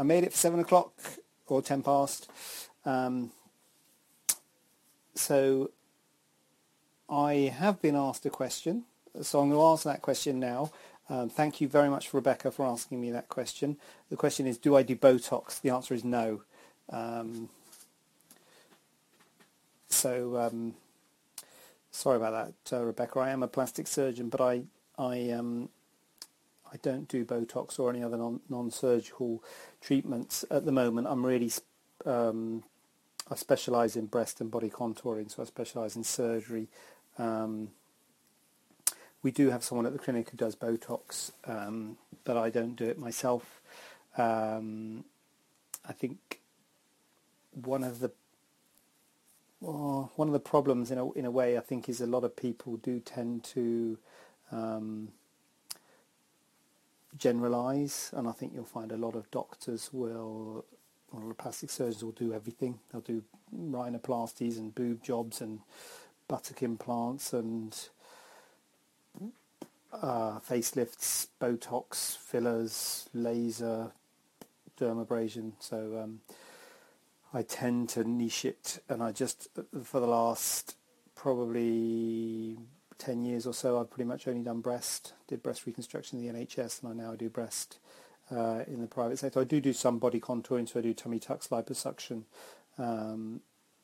I made it for seven o'clock or ten past. Um, so I have been asked a question, so I'm going to answer that question now. Um, thank you very much, Rebecca, for asking me that question. The question is, do I do Botox? The answer is no. Um, so um, sorry about that, uh, Rebecca. I am a plastic surgeon, but I I um, I don't do Botox or any other non, non-surgical treatments at the moment. I'm really, um, I specialise in breast and body contouring, so I specialise in surgery. Um, we do have someone at the clinic who does Botox, um, but I don't do it myself. Um, I think one of the well, one of the problems in a in a way I think is a lot of people do tend to um, generalize, and I think you'll find a lot of doctors will, a lot of plastic surgeons will do everything. They'll do rhinoplasties and boob jobs and buttock implants and uh, facelifts, Botox, fillers, laser, dermabrasion. So um, I tend to niche it, and I just for the last probably 10 years or so, I've pretty much only done breast, did breast reconstruction in the NHS, and I now do breast uh, in the private sector. I do do some body contouring, so I do tummy tucks, liposuction, um,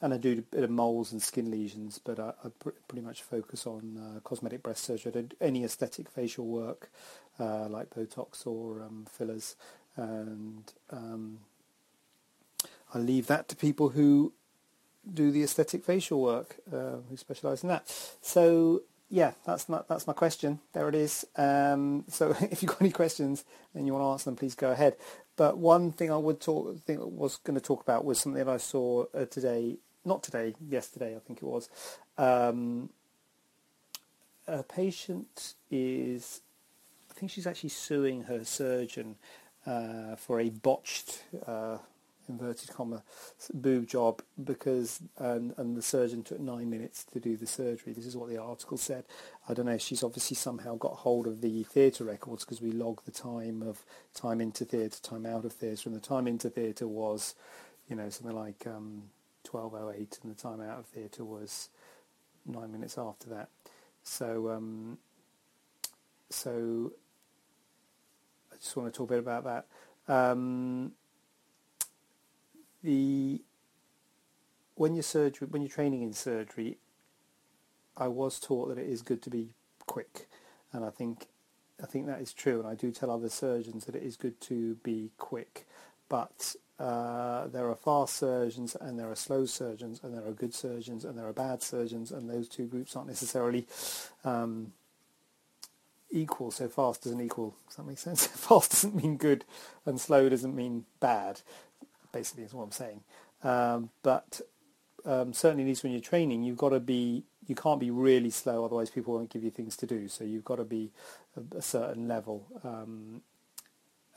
and I do a bit of moles and skin lesions, but I, I pr- pretty much focus on uh, cosmetic breast surgery. I do any aesthetic facial work, uh, like Botox or um, fillers, and um, I leave that to people who do the aesthetic facial work, uh, who specialise in that. So yeah, that's my, that's my question. There it is. Um, so if you've got any questions and you want to answer them, please go ahead. But one thing I would talk, think was going to talk about was something that I saw uh, today, not today, yesterday, I think it was. Um, a patient is, I think she's actually suing her surgeon uh, for a botched uh, inverted comma boob job because and, and the surgeon took nine minutes to do the surgery. This is what the article said. I don't know. She's obviously somehow got hold of the theatre records because we log the time of time into theatre, time out of theatre, and the time into theatre was, you know, something like um, 12:08, and the time out of theatre was nine minutes after that. So, um, so I just want to talk a bit about that. Um, the when you're surgery when you're training in surgery, I was taught that it is good to be quick, and I think I think that is true, and I do tell other surgeons that it is good to be quick, but uh, there are fast surgeons and there are slow surgeons and there are good surgeons and there are bad surgeons, and those two groups aren't necessarily um, equal. So fast doesn't equal. Does that make sense? fast doesn't mean good, and slow doesn't mean bad basically is what I'm saying. Um, but um, certainly, at least when you're training, you've got to be, you can't be really slow, otherwise people won't give you things to do. So you've got to be a, a certain level, um,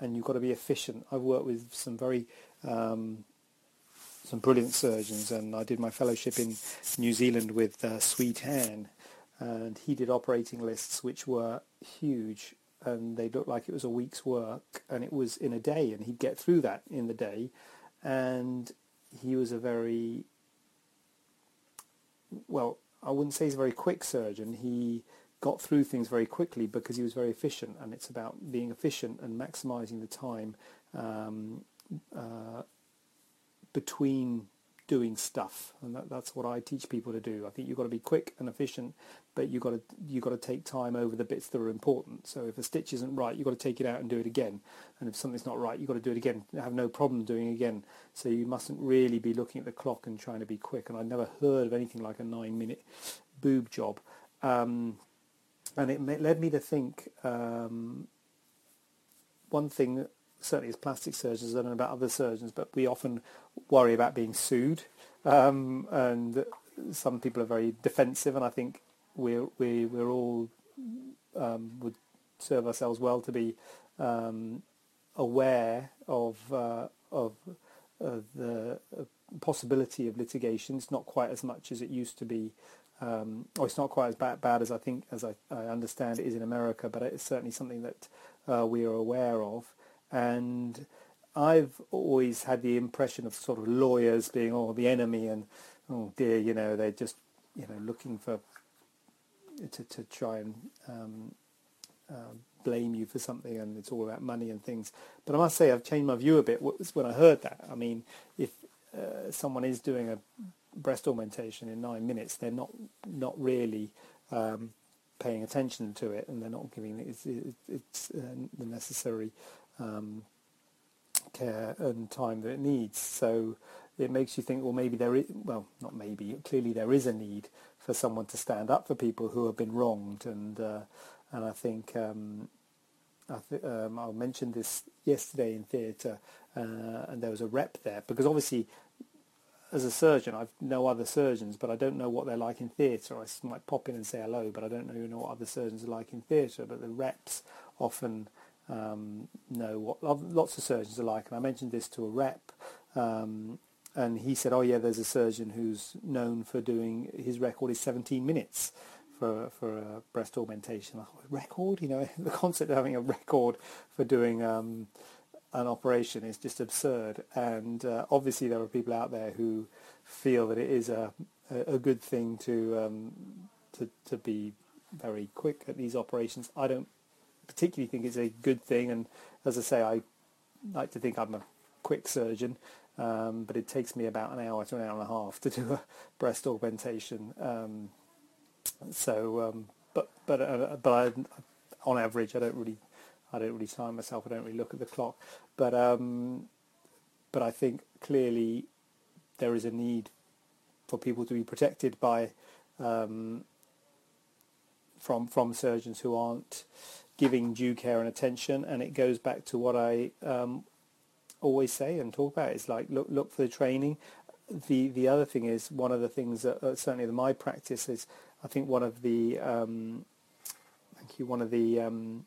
and you've got to be efficient. I've worked with some very, um, some brilliant surgeons, and I did my fellowship in New Zealand with uh, Swee Tan, and he did operating lists which were huge and they looked like it was a week's work and it was in a day and he'd get through that in the day and he was a very well I wouldn't say he's a very quick surgeon. He got through things very quickly because he was very efficient. And it's about being efficient and maximizing the time um, uh, between doing stuff, and that, that's what I teach people to do. I think you've got to be quick and efficient, but you've got to you've got to take time over the bits that are important. So if a stitch isn't right, you've got to take it out and do it again. And if something's not right, you've got to do it again. Have no problem doing it again. So you mustn't really be looking at the clock and trying to be quick. And I'd never heard of anything like a nine-minute boob job. Um, and it led me to think um, one thing certainly as plastic surgeons, I don't know about other surgeons, but we often worry about being sued, um, and some people are very defensive, and I think we're we, we're all um, would serve ourselves well to be um, aware of uh, of uh, the possibility of litigation. It's not quite as much as it used to be, um, or it's not quite as bad, bad as I think as I, I, understand it is in America. But it's certainly something that uh, we are aware of, and I've always had the impression of sort of lawyers being oh the enemy and oh dear you know they're just you know looking for to to try and um, uh, blame you for something and it's all about money and things. But I must say I've changed my view a bit when I heard that. I mean, if uh, someone is doing a breast augmentation in nine minutes, they're not not really um, paying attention to it, and they're not giving it it's, it's uh, the necessary um, care and time that it needs. So it makes you think, well, maybe there is, well, not maybe, clearly there is a need for someone to stand up for people who have been wronged, and uh, and I think um, I, th- um, I mentioned this yesterday in theatre, uh, and there was a rep there because obviously, as a surgeon, I've no other surgeons, but I don't know what they're like in theatre. I might pop in and say hello, but I don't know, you know what other surgeons are like in theatre. But the reps often um, know what lots of surgeons are like, and I mentioned this to a rep. Um, and he said, "Oh yeah, there's a surgeon who's known for doing his record is 17 minutes." for for a breast augmentation. I thought, record, you know, the concept of having a record for doing um, an operation is just absurd. And uh, obviously, there are people out there who feel that it is a a good thing to um, to to be very quick at these operations. I don't particularly think it's a good thing, and as I say, I like to think I'm a quick surgeon. Um, but it takes me about an hour to an hour and a half to do a breast augmentation. Um, so, um, but but uh, but I, on average, I don't really I don't really time myself. I don't really look at the clock. But um, but I think clearly there is a need for people to be protected by um, from from surgeons who aren't giving due care and attention. And it goes back to what I um, always say and talk about. It's like look look for the training. The the other thing is one of the things that uh, certainly in my practice is I think one of the um, thank you. One of the um,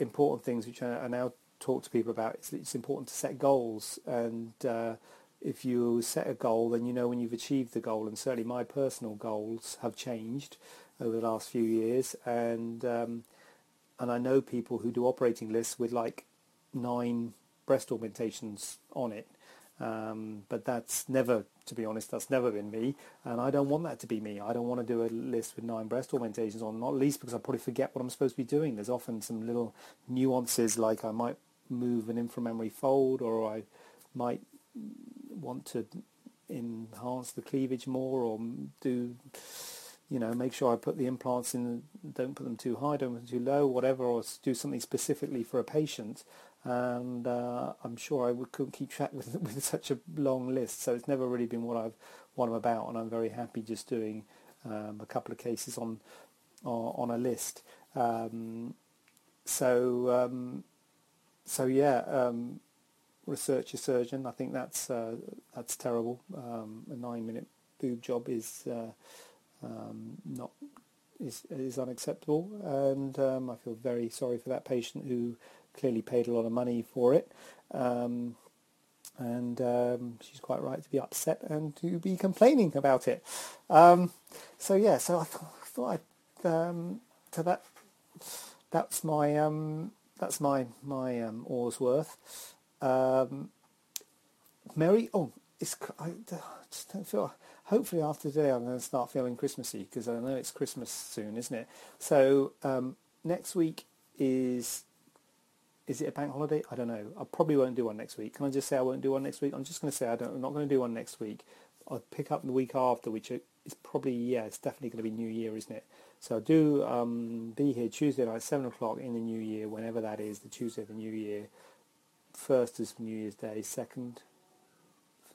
important things which I, I, now talk to people about is it's important to set goals, and uh, if you set a goal, then you know when you've achieved the goal. And certainly, my personal goals have changed over the last few years, and um, and I know people who do operating lists with like nine breast augmentations on it um, but that's never, to be honest, that's never been me, and I don't want that to be me. I don't want to do a list with nine breast augmentations on, not least because I probably forget what I'm supposed to be doing. There's often some little nuances, like I might move an inframammary fold, or I might want to enhance the cleavage more, or do you know, make sure I put the implants in, don't put them too high, don't put them too low, whatever, or do something specifically for a patient and uh, I'm sure I would, couldn't keep track with, with such a long list. So it's never really been what I've what I'm about, and I'm very happy just doing um, a couple of cases on on, a list. Um, so um, so yeah, um, research a surgeon. I think that's uh, that's terrible. Um, a nine minute boob job is uh, um, not is is unacceptable, and I feel very sorry for that patient who clearly paid a lot of money for it. Um, and um, she's quite right to be upset and to be complaining about it. Um, so yeah, so I, th- thought I um, so that that's my um, that's my my um, oar's worth. Um, Mary, oh, it's I, just don't feel. Hopefully after today I'm going to start feeling Christmassy because I know it's Christmas soon, isn't it? So next week is is it a bank holiday? I don't know. I probably won't do one next week. Can I just say I won't do one next week? I'm just going to say I don't, I'm not going to do one next week. I'll pick up the week after, which is probably, yeah, it's definitely going to be New Year, isn't it? So do um, be here Tuesday night, 7 o'clock in the New Year, whenever that is, the Tuesday of the New Year. First is New Year's Day, second,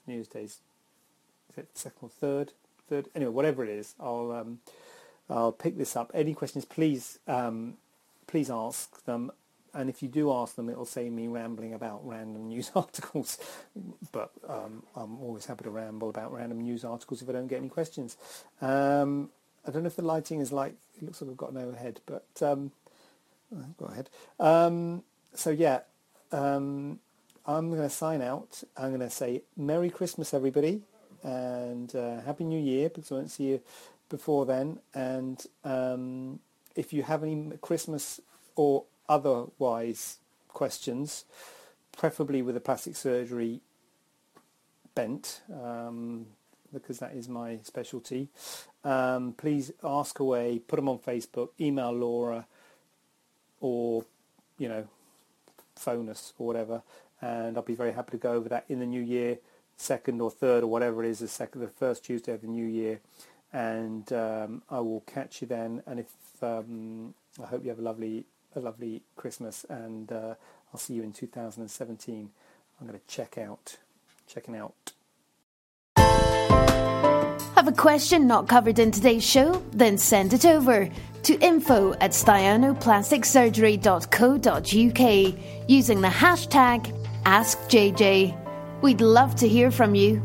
New Year's Day, is second or third? Third, anyway, whatever it is, I'll um, I'll pick this up. Any questions, please, um, please ask them and if you do ask them, it'll say me rambling about random news articles. but um, I'm always happy to ramble about random news articles if I don't get any questions. Um, I don't know if the lighting is like, it looks like I've got no head, but um, I've got a head. Um, so yeah, um, I'm going to sign out. I'm going to say Merry Christmas, everybody, and uh, Happy New Year, because I won't see you before then. And um, if you have any Christmas or otherwise questions, preferably with a plastic surgery bent, um, because that is my specialty, um, please ask away, put them on Facebook, email Laura, or, you know, phone us or whatever, and I'll be very happy to go over that in the new year, second or third or whatever it is, the second, the first Tuesday of the new year, and um, I will catch you then. And if um, I hope you have a lovely, a lovely Christmas, and uh, I'll see you in 2017. I'm going to check out, checking out. Have a question not covered in today's show? Then send it over to info at staianoplasticsurgery.co.uk using the hashtag AskJJ. We'd love to hear from you.